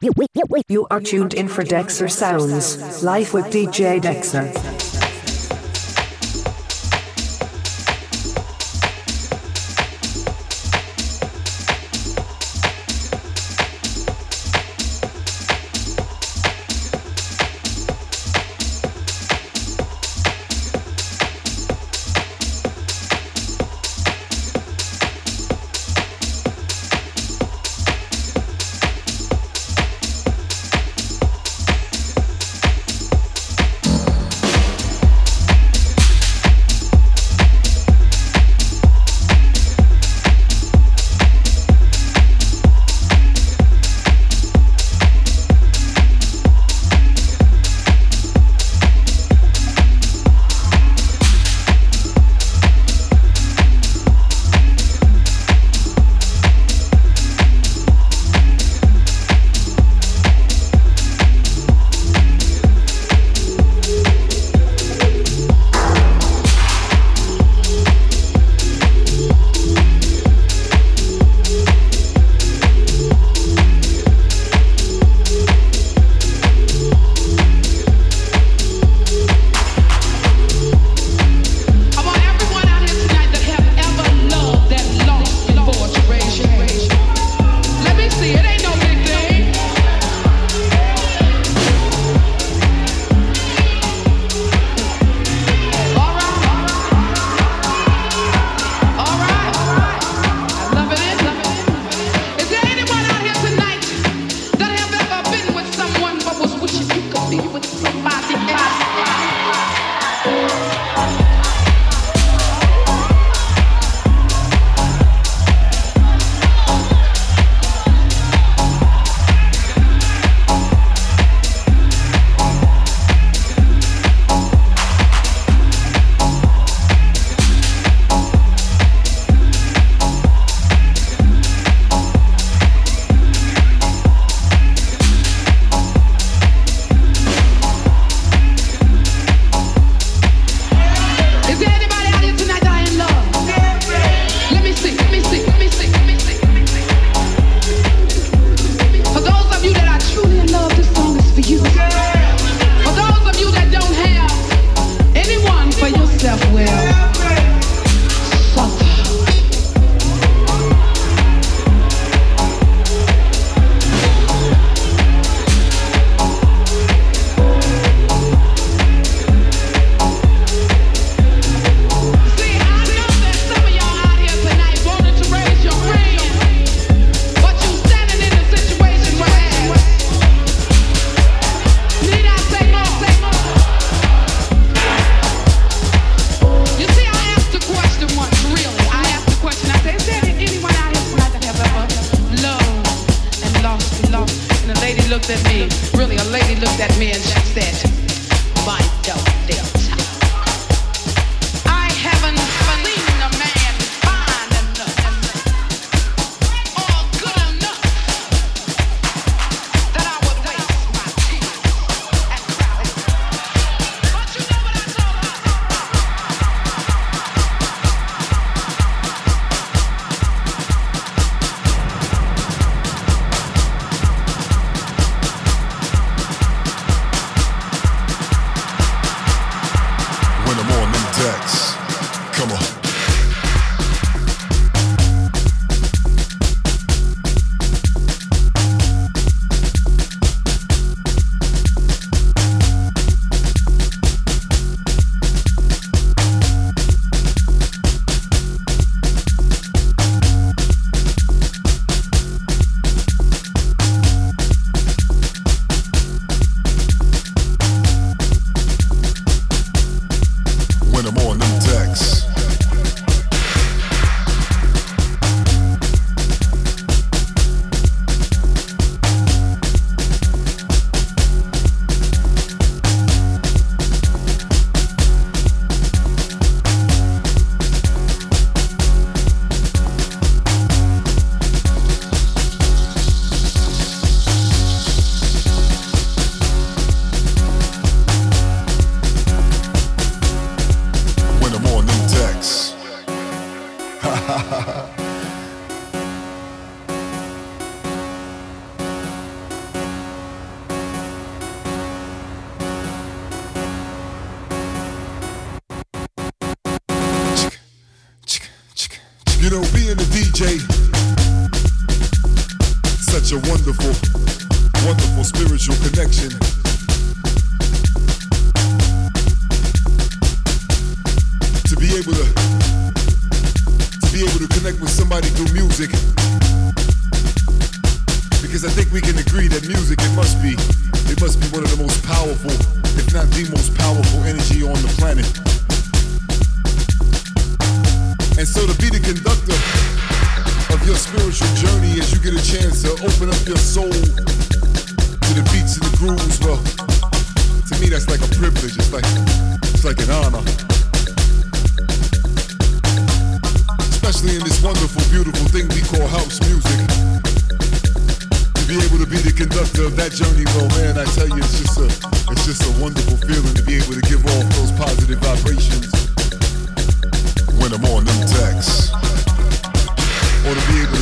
You are tuned in for Dexter Sounds, live with DJ Dexter.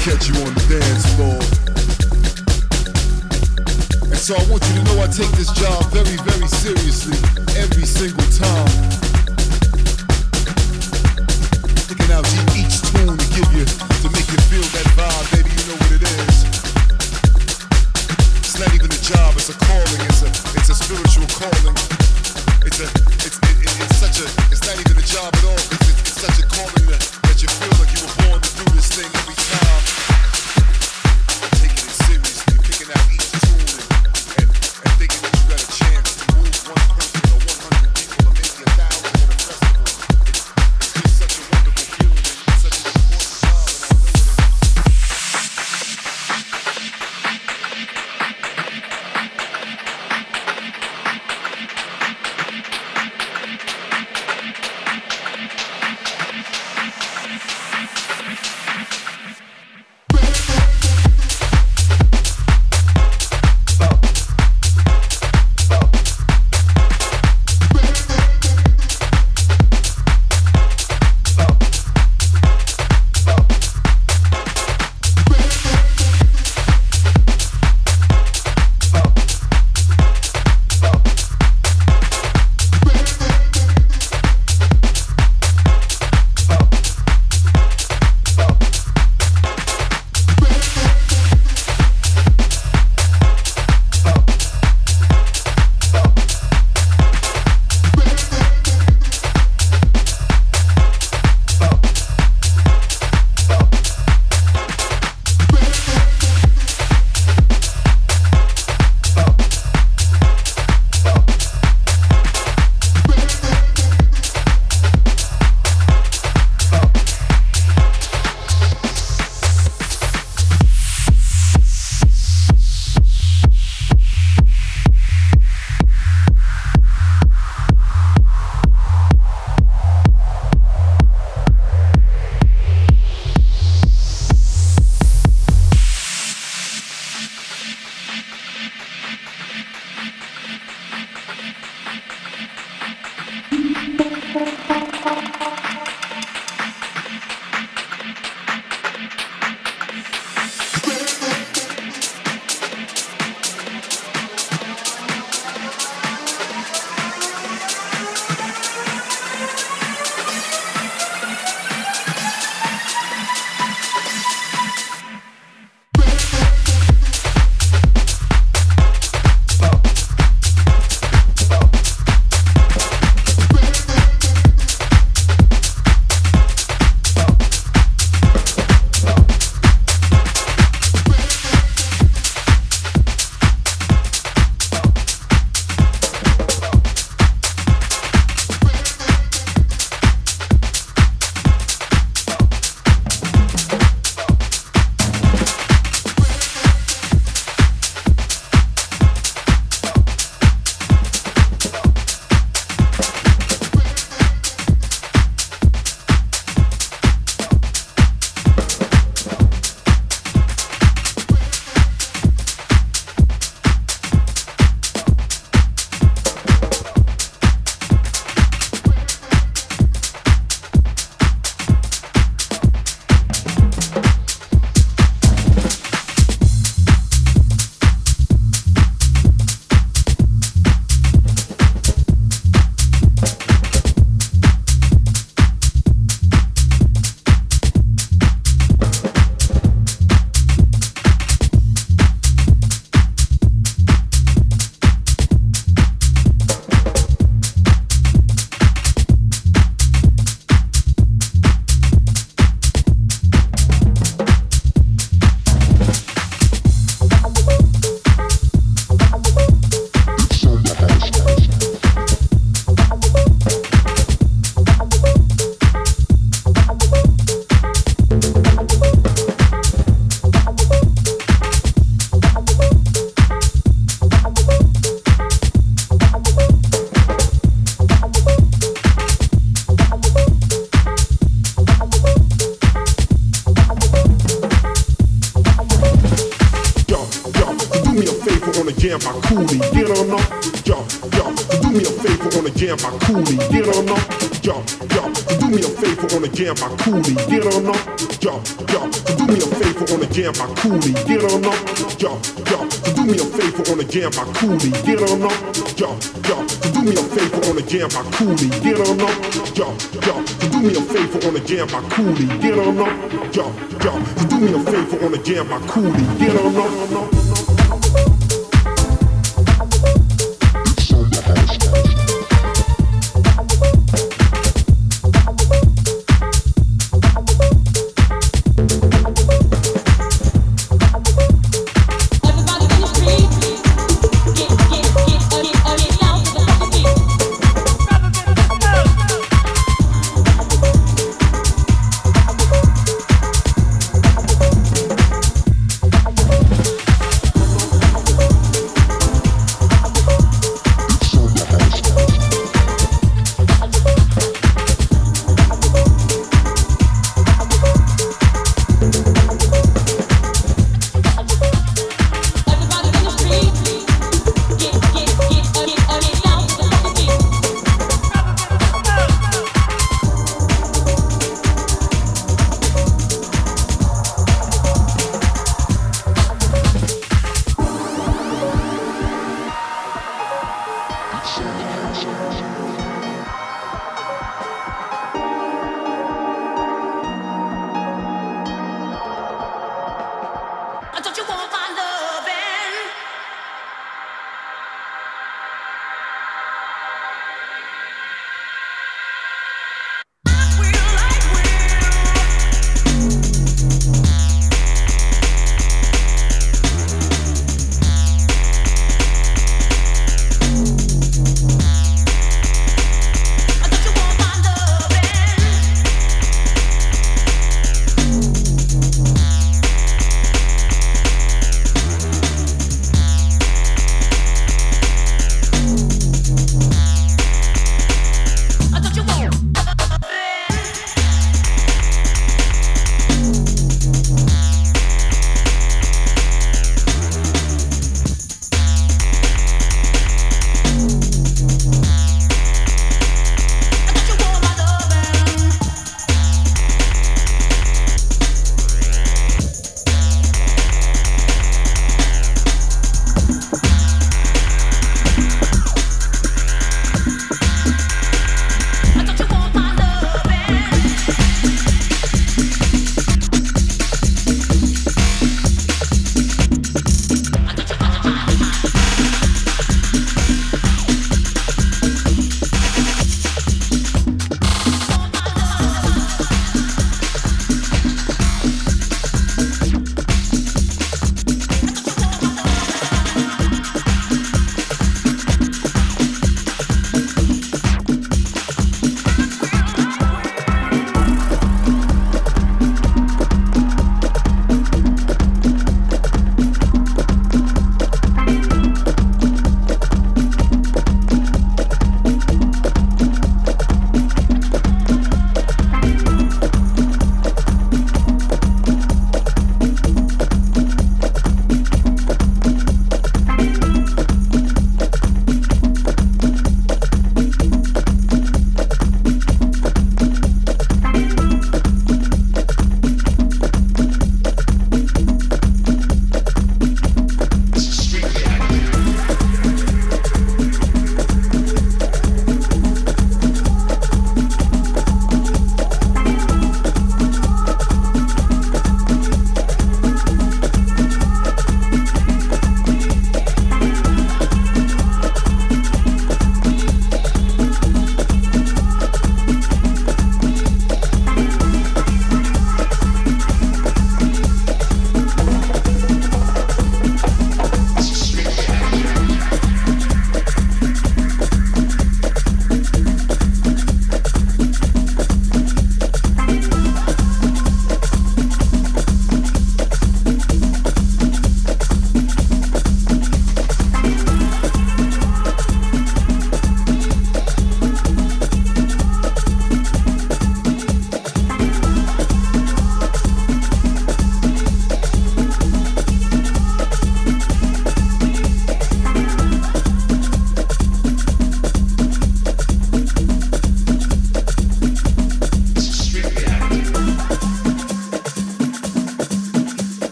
catch you on the dance floor. And so I want you to know I take this job very, very seriously every single time. Picking out each tune to give you, to make you feel that vibe, baby, you know what it is. It's not even a job, it's a calling, it's a, it's a spiritual calling. It's a, it's, it, it, it's such a, it's not even a job at all, it's, it's, it's such a calling that, that you feel like you were born to do this thing every time. Jam by Cooley. Get on up, yo, yo. Do me a favor on the jam by Cooley. Get on up, yo, yo. Do me a favor on the jam by Cooley. Get on up, yo, yo. Do me a favor on the jam by Cooley.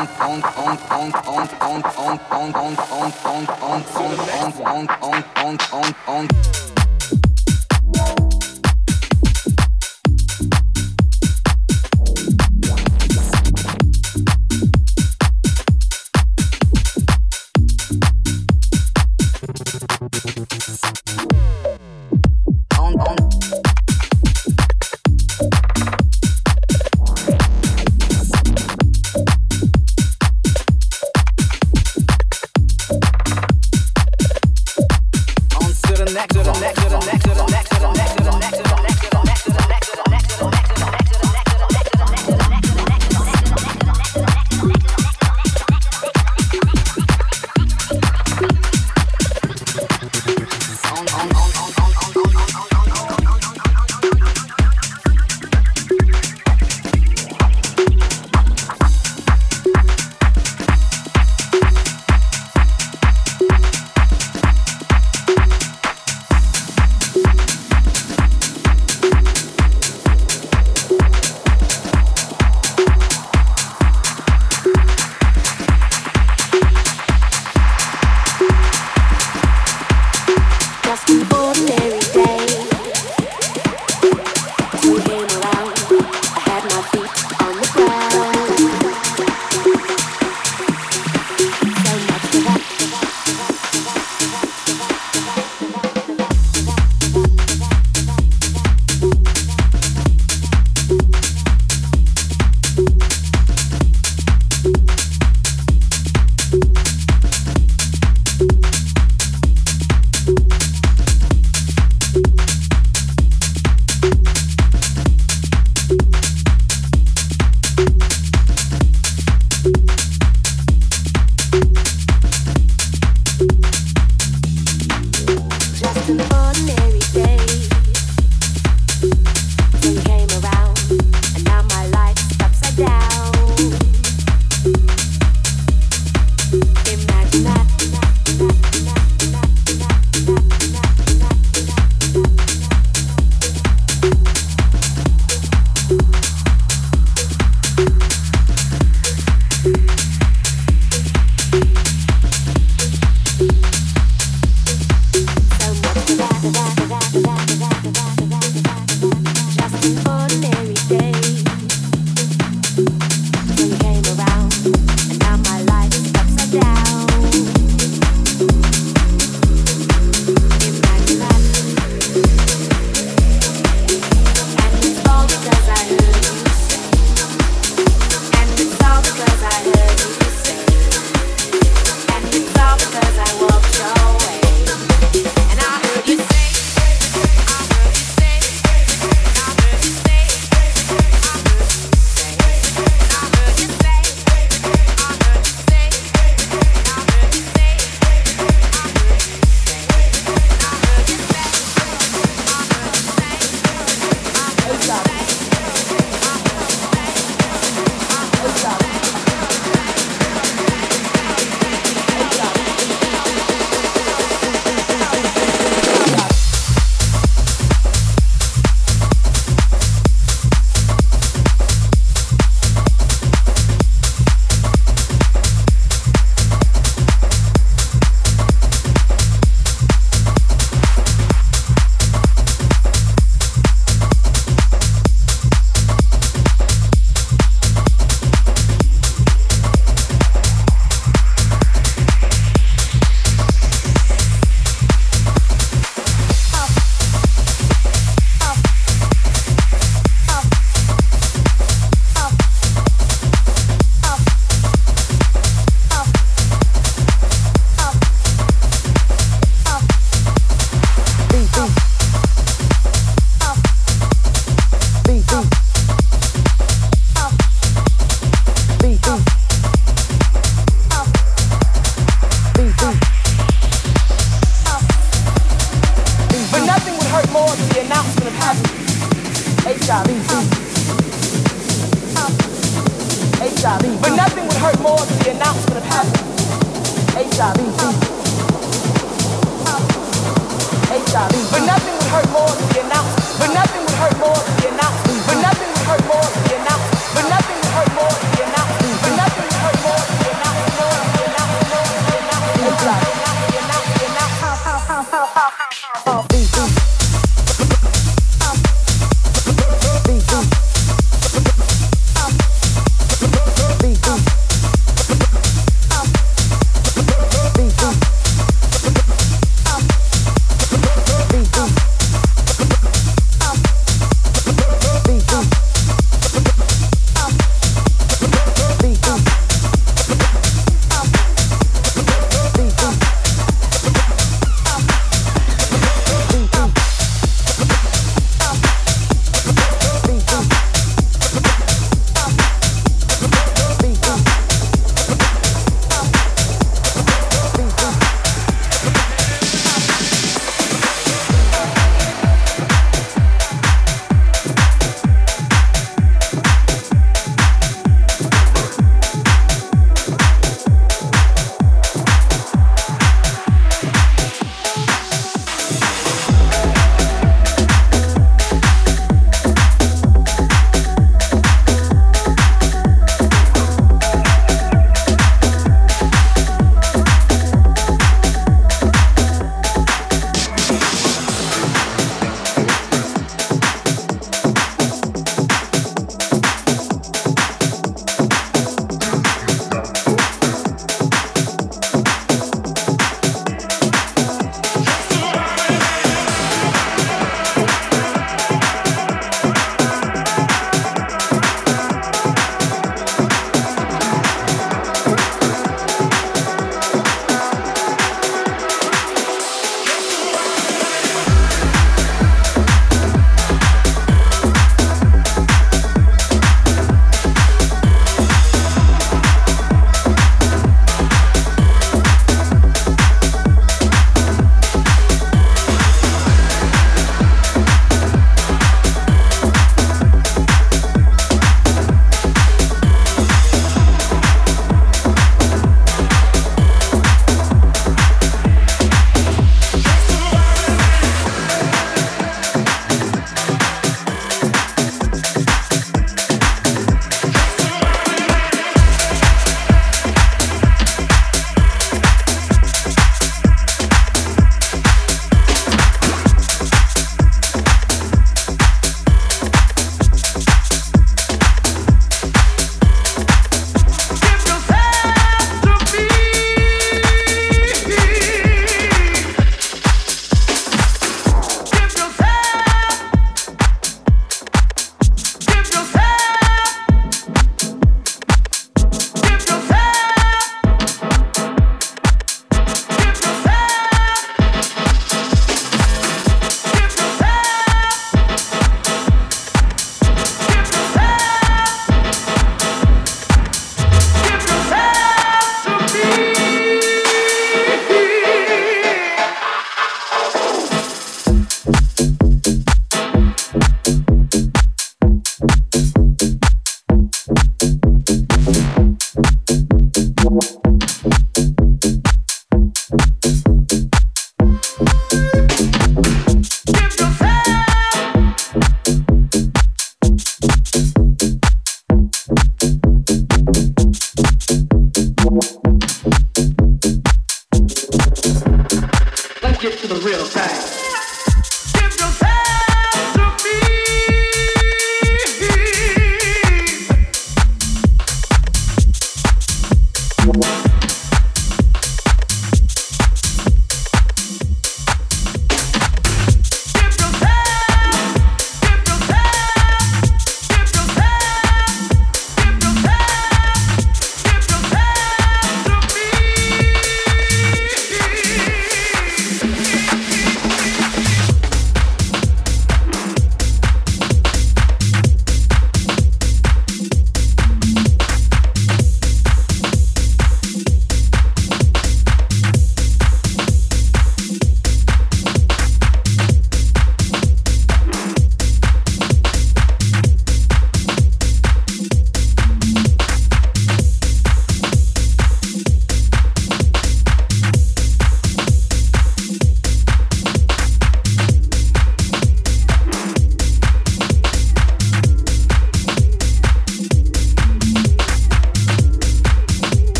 und und und und und und und und und und und und und und und, und, und, und, und, und, und, und, und, und, und. to the next, to the next. HIV. But nothing would hurt more. But nothing would hurt more than the announcement. But nothing would hurt more than the announcement. But nothing would hurt more the real thing.